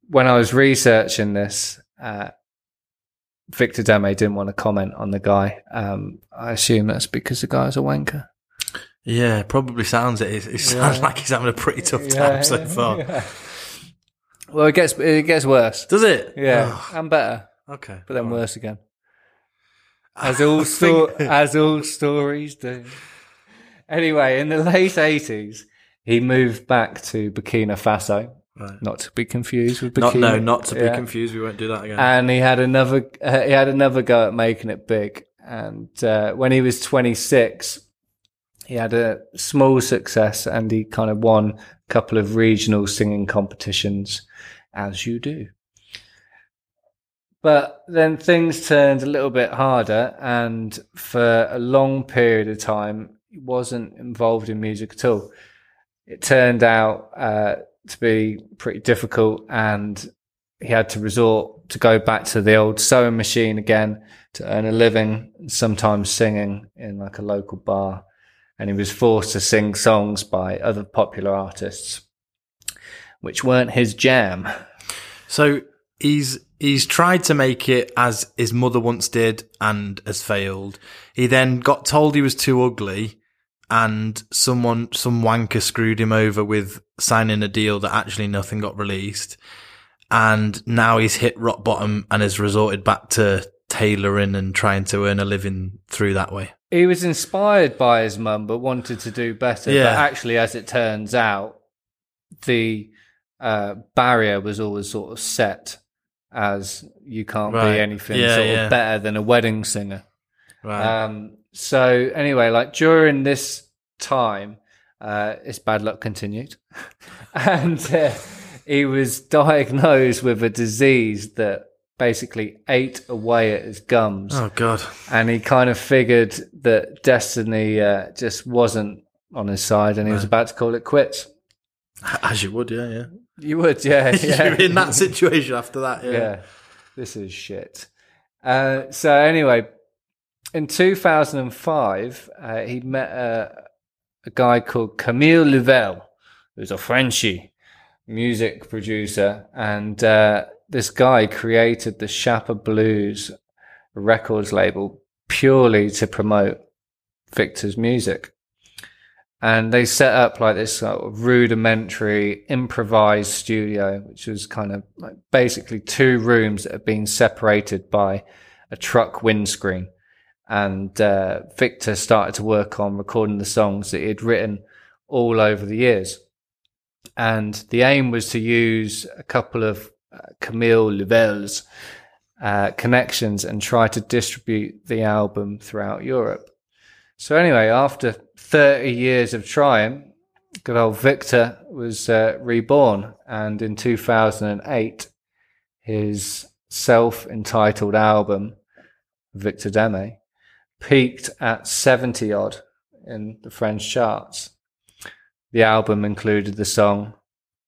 When I was researching this, uh, Victor Deme didn't want to comment on the guy. Um, I assume that's because the guy's a wanker. Yeah, probably sounds it. It sounds like he's having a pretty tough time so <laughs> far. yeah. Well, it gets it gets worse. Does it? Yeah, and better, okay. but then All right. worse again. <laughs> As all sto- <laughs> as all stories do. Anyway, in the late eighties, he moved back to Burkina Faso, Right. not to be confused with Not Burkina. no, not to be Yeah. confused. We won't do that again. And he had another uh, he had another go at making it big. And uh, when he was twenty six, he had a small success, and he kind of won a couple of regional singing competitions, as you do. But then things turned a little bit harder, and for a long period of time, he wasn't involved in music at all. It turned out uh, to be pretty difficult, and he had to resort to go back to the old sewing machine again to earn a living, sometimes singing in like a local bar. And he was forced to sing songs by other popular artists, which weren't his jam. So he's he's tried to make it as his mother once did and has failed. He then got told he was too ugly and someone some wanker screwed him over with signing a deal that actually nothing got released. And now he's hit rock bottom and has resorted back to tailoring and trying to earn a living through that way. He was inspired by his mum, but wanted to do better. Yeah. But actually, as it turns out, the uh, barrier was always sort of set as you can't Right. be anything Yeah, sort yeah. of better than a wedding singer. Right. Um, so anyway, like during this time, uh, his bad luck continued, <laughs> and uh, he was diagnosed with a disease that basically ate away at his gums, oh God. and he kind of figured that destiny uh, just wasn't on his side, and he was about to call it quits. As you would, yeah, yeah. You would, yeah, <laughs> yeah. You're in that situation after that, yeah. yeah, this is shit. Uh, so anyway, in 2005, uh, he met a, a guy called Camille Louvel, who's a Frenchy music producer, and uh, this guy created the Chapa Blues records label purely to promote Victor's music. And they set up like this sort of rudimentary improvised studio, which was kind of like basically two rooms that had been separated by a truck windscreen. And uh, Victor started to work on recording the songs that he had written all over the years. And the aim was to use a couple of uh, Camille Louvel's uh, connections and try to distribute the album throughout Europe. So anyway, after 30 years of trying, good old Victor was uh, reborn. And in 2008, his self-entitled album, Victor Deme, peaked at 70 odd in the French charts. The album included the song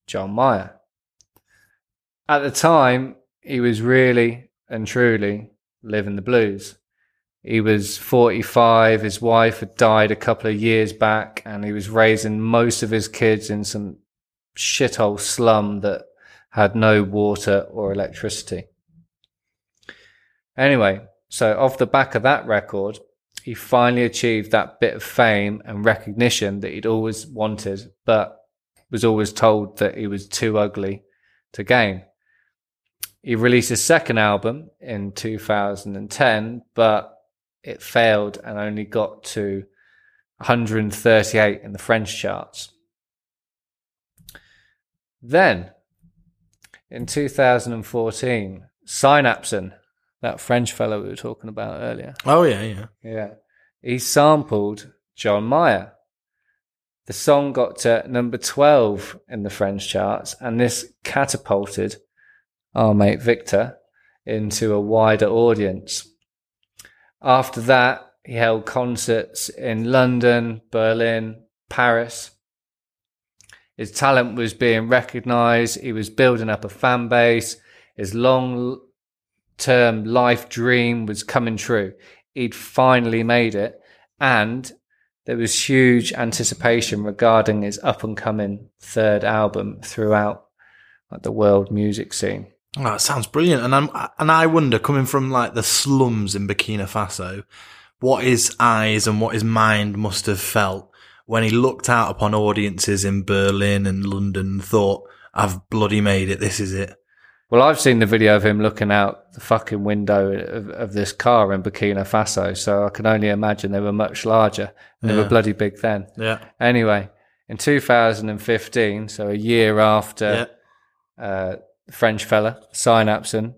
Djon Maya. At the time, he was really and truly living the blues. He was 45. His wife had died a couple of years back, and he was raising most of his kids in some shithole slum that had no water or electricity. Anyway, so off the back of that record, he finally achieved that bit of fame and recognition that he'd always wanted, but was always told that he was too ugly to gain. He released his second album in 2010, but it failed and only got to 138 in the French charts. Then, in 2014, Synapson, that French fellow we were talking about earlier, Oh yeah, yeah. yeah, he sampled Djon Maya. The song got to number 12 in the French charts, and this catapulted our mate Victor into a wider audience. After that, he held concerts in London, Berlin, Paris. His talent was being recognized. He was building up a fan base. His long term life dream was coming true. He'd finally made it. And there was huge anticipation regarding his up and coming third album throughout like, the world music scene. Oh, that sounds brilliant. And I'm and I wonder, coming from like the slums in Burkina Faso, what his eyes and what his mind must have felt when he looked out upon audiences in Berlin and London and thought, I've bloody made it, this is it. Well, I've seen the video of him looking out the fucking window of, of this car in Burkina Faso, so I can only imagine they were much larger. They Yeah. were bloody big then. Yeah. Anyway, in 2015, so a year Yeah. after uh, the French fella, Synapson,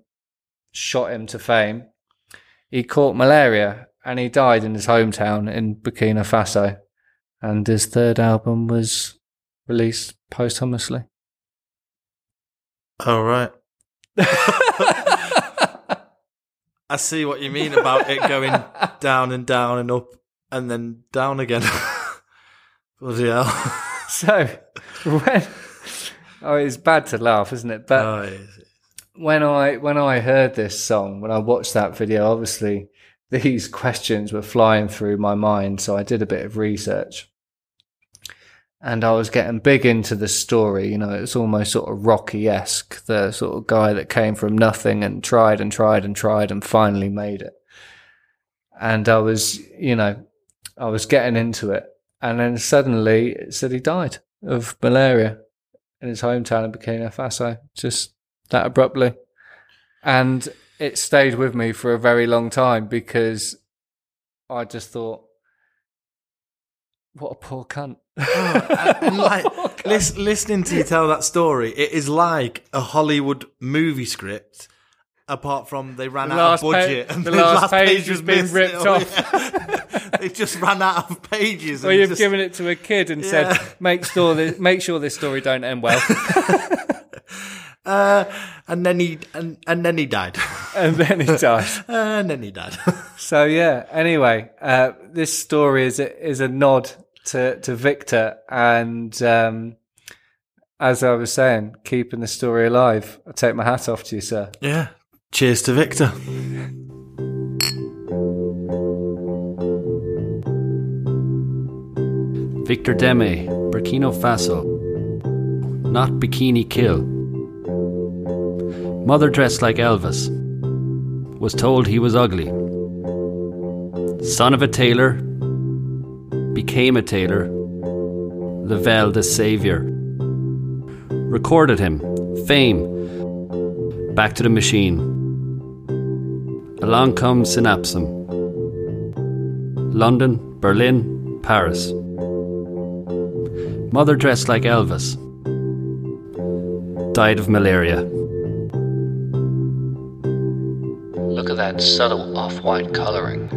shot him to fame, he caught malaria and he died in his hometown in Burkina Faso. And his third album was released posthumously. All right. <laughs> I see what you mean about it going down and down and up and then down again. <laughs> Bloody hell. So, when oh, it's bad to laugh, isn't it? But Oh, yes. when I when I heard this song, when I watched that video, obviously these <laughs> questions were flying through my mind. So I did a bit of research, and I was getting big into the story. You know, it's almost sort of Rocky esque, the sort of guy that came from nothing and tried and tried and tried and finally made it. And I was, you know, I was getting into it, and then suddenly it said he died of malaria in his hometown in Burkina Faso, just that abruptly. And it stayed with me for a very long time because I just thought, what a poor cunt. Oh, and <laughs> like Poor cunt. lis- listening to you tell that story, it is like a Hollywood movie script. Apart from they ran The out last of pa- budget, and the last page has was been missed. ripped Oh, off. <laughs> they just ran out of pages. And you've just- given it to a kid and Yeah. said, <laughs> make sure this, make sure this story don't end well. <laughs> uh, and then he and, and then he died, and then he died. and then he died. So yeah. Anyway, uh, this story is a, is a nod to to Victor, and um, as I was saying, keeping the story alive. I take my hat off to you, sir. yeah. Cheers to Victor. Victor Deme, Burkina Faso. Not Bikini Kill. Mother dressed like Elvis. Was told he was ugly. Son of a tailor. Became a tailor. Lavelle the Savior. Recorded him. Fame. Back to the machine. Along comes Synapson. London, Berlin, Paris. Mother dressed like Elvis. Died of malaria. Look at that subtle off white colouring,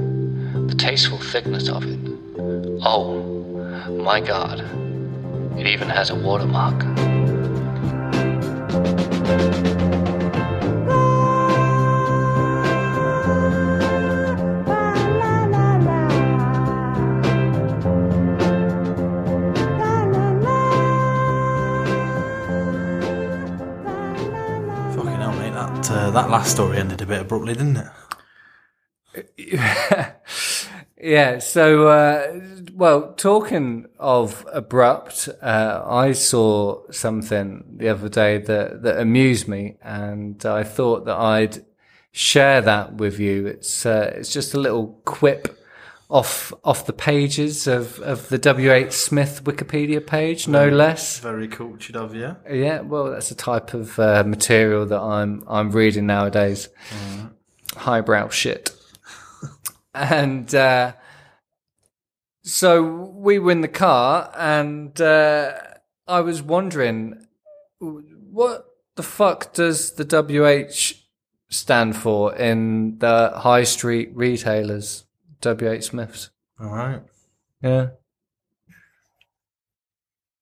the tasteful thickness of it. Oh, my god, it even has a watermark. That last story ended a bit abruptly, didn't it? <laughs> Yeah. So, uh, well, talking of abrupt, uh, I saw something the other day that, that amused me and I thought that I'd share that with you. It's, uh, it's just a little quip off, off the pages of, of the W.H. Smith Wikipedia page, no less. Very cultured of you. Yeah, well, that's a type of uh, material that I'm I'm reading nowadays. Highbrow shit. <laughs> and uh, so we were in the car, and uh, I was wondering, what the fuck does the WH stand for in the high street retailers? WH Smiths. All right. Yeah.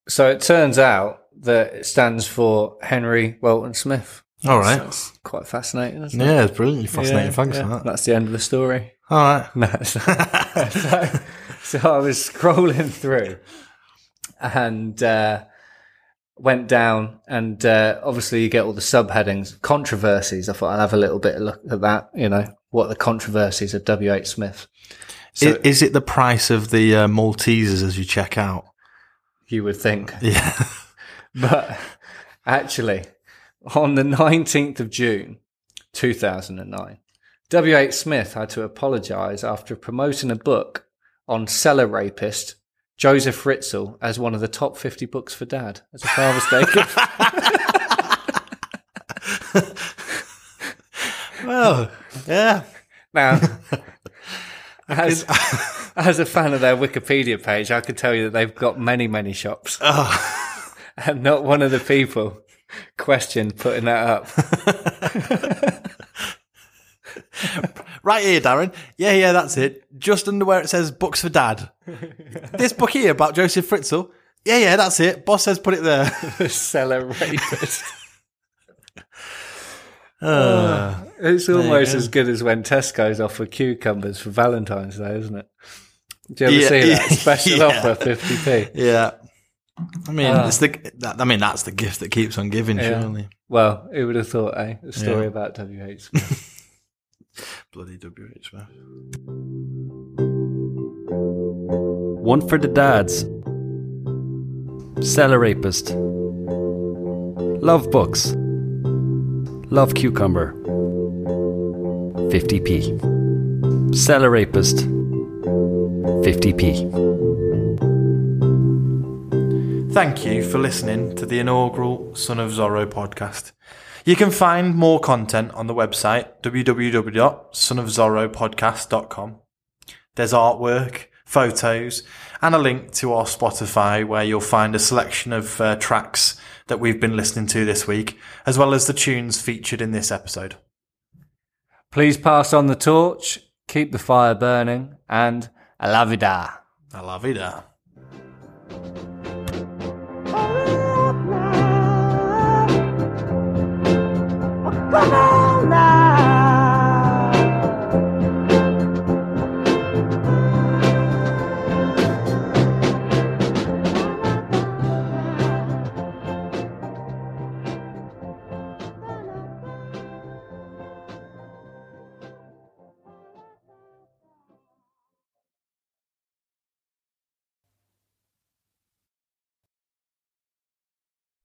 So it turns out that it stands for Henry Welton Smith. All right. That's quite fascinating, isn't it? Yeah, it's brilliantly fascinating. Yeah, Thanks yeah. for that. That's the end of the story. All right. <laughs> No, so, <laughs> so, so I was scrolling through and uh, went down, and uh, obviously you get all the subheadings, controversies. I thought I'd have a little bit of look at that. You know, what are the controversies of W. H. Smith? So I- is it the price of the uh, Maltesers as you check out? you would think, <laughs> Yeah. but actually, on the nineteenth of June, two thousand and nine. W. H. Smith had to apologise after promoting a book on cellar rapist Joseph Fritzl as one of the top 50 books for dad as a Father's Day gift. <laughs> <laughs> well, yeah. Now, <laughs> as, <laughs> as a fan of their Wikipedia page, I can tell you that they've got many, many shops. Oh. <laughs> And not one of the people questioned putting that up. Right here, Darren. Yeah, yeah, that's it. Just under where it says books for dad. this book here about Joseph Fritzl. Yeah, yeah, that's it. Boss says put it there. the cellar rapist. Uh, It's almost go. as good as when Tesco's offer cucumbers for Valentine's Day, isn't it? Do you ever Yeah, see that <laughs> special yeah. offer, fifty p? yeah. I mean, Ah. it's the. That, I mean, that's the gift that keeps on giving. Yeah. Surely, Well, who would have thought, eh? A story Yeah. about WH. Smith. <laughs> bloody WH man. One for the dads. Cellar rapist. Love books. Love cucumber. 50p. Cellar rapist. 50p. Thank you for listening to the inaugural Son of Zorro podcast. You can find more content on the website www.sonofzorropodcast.com. There's artwork, photos, and a link to our Spotify where you'll find a selection of uh, tracks that we've been listening to this week, as well as the tunes featured in this episode. Please pass on the torch, keep the fire burning, and a la vida. A la it. uh. Come on!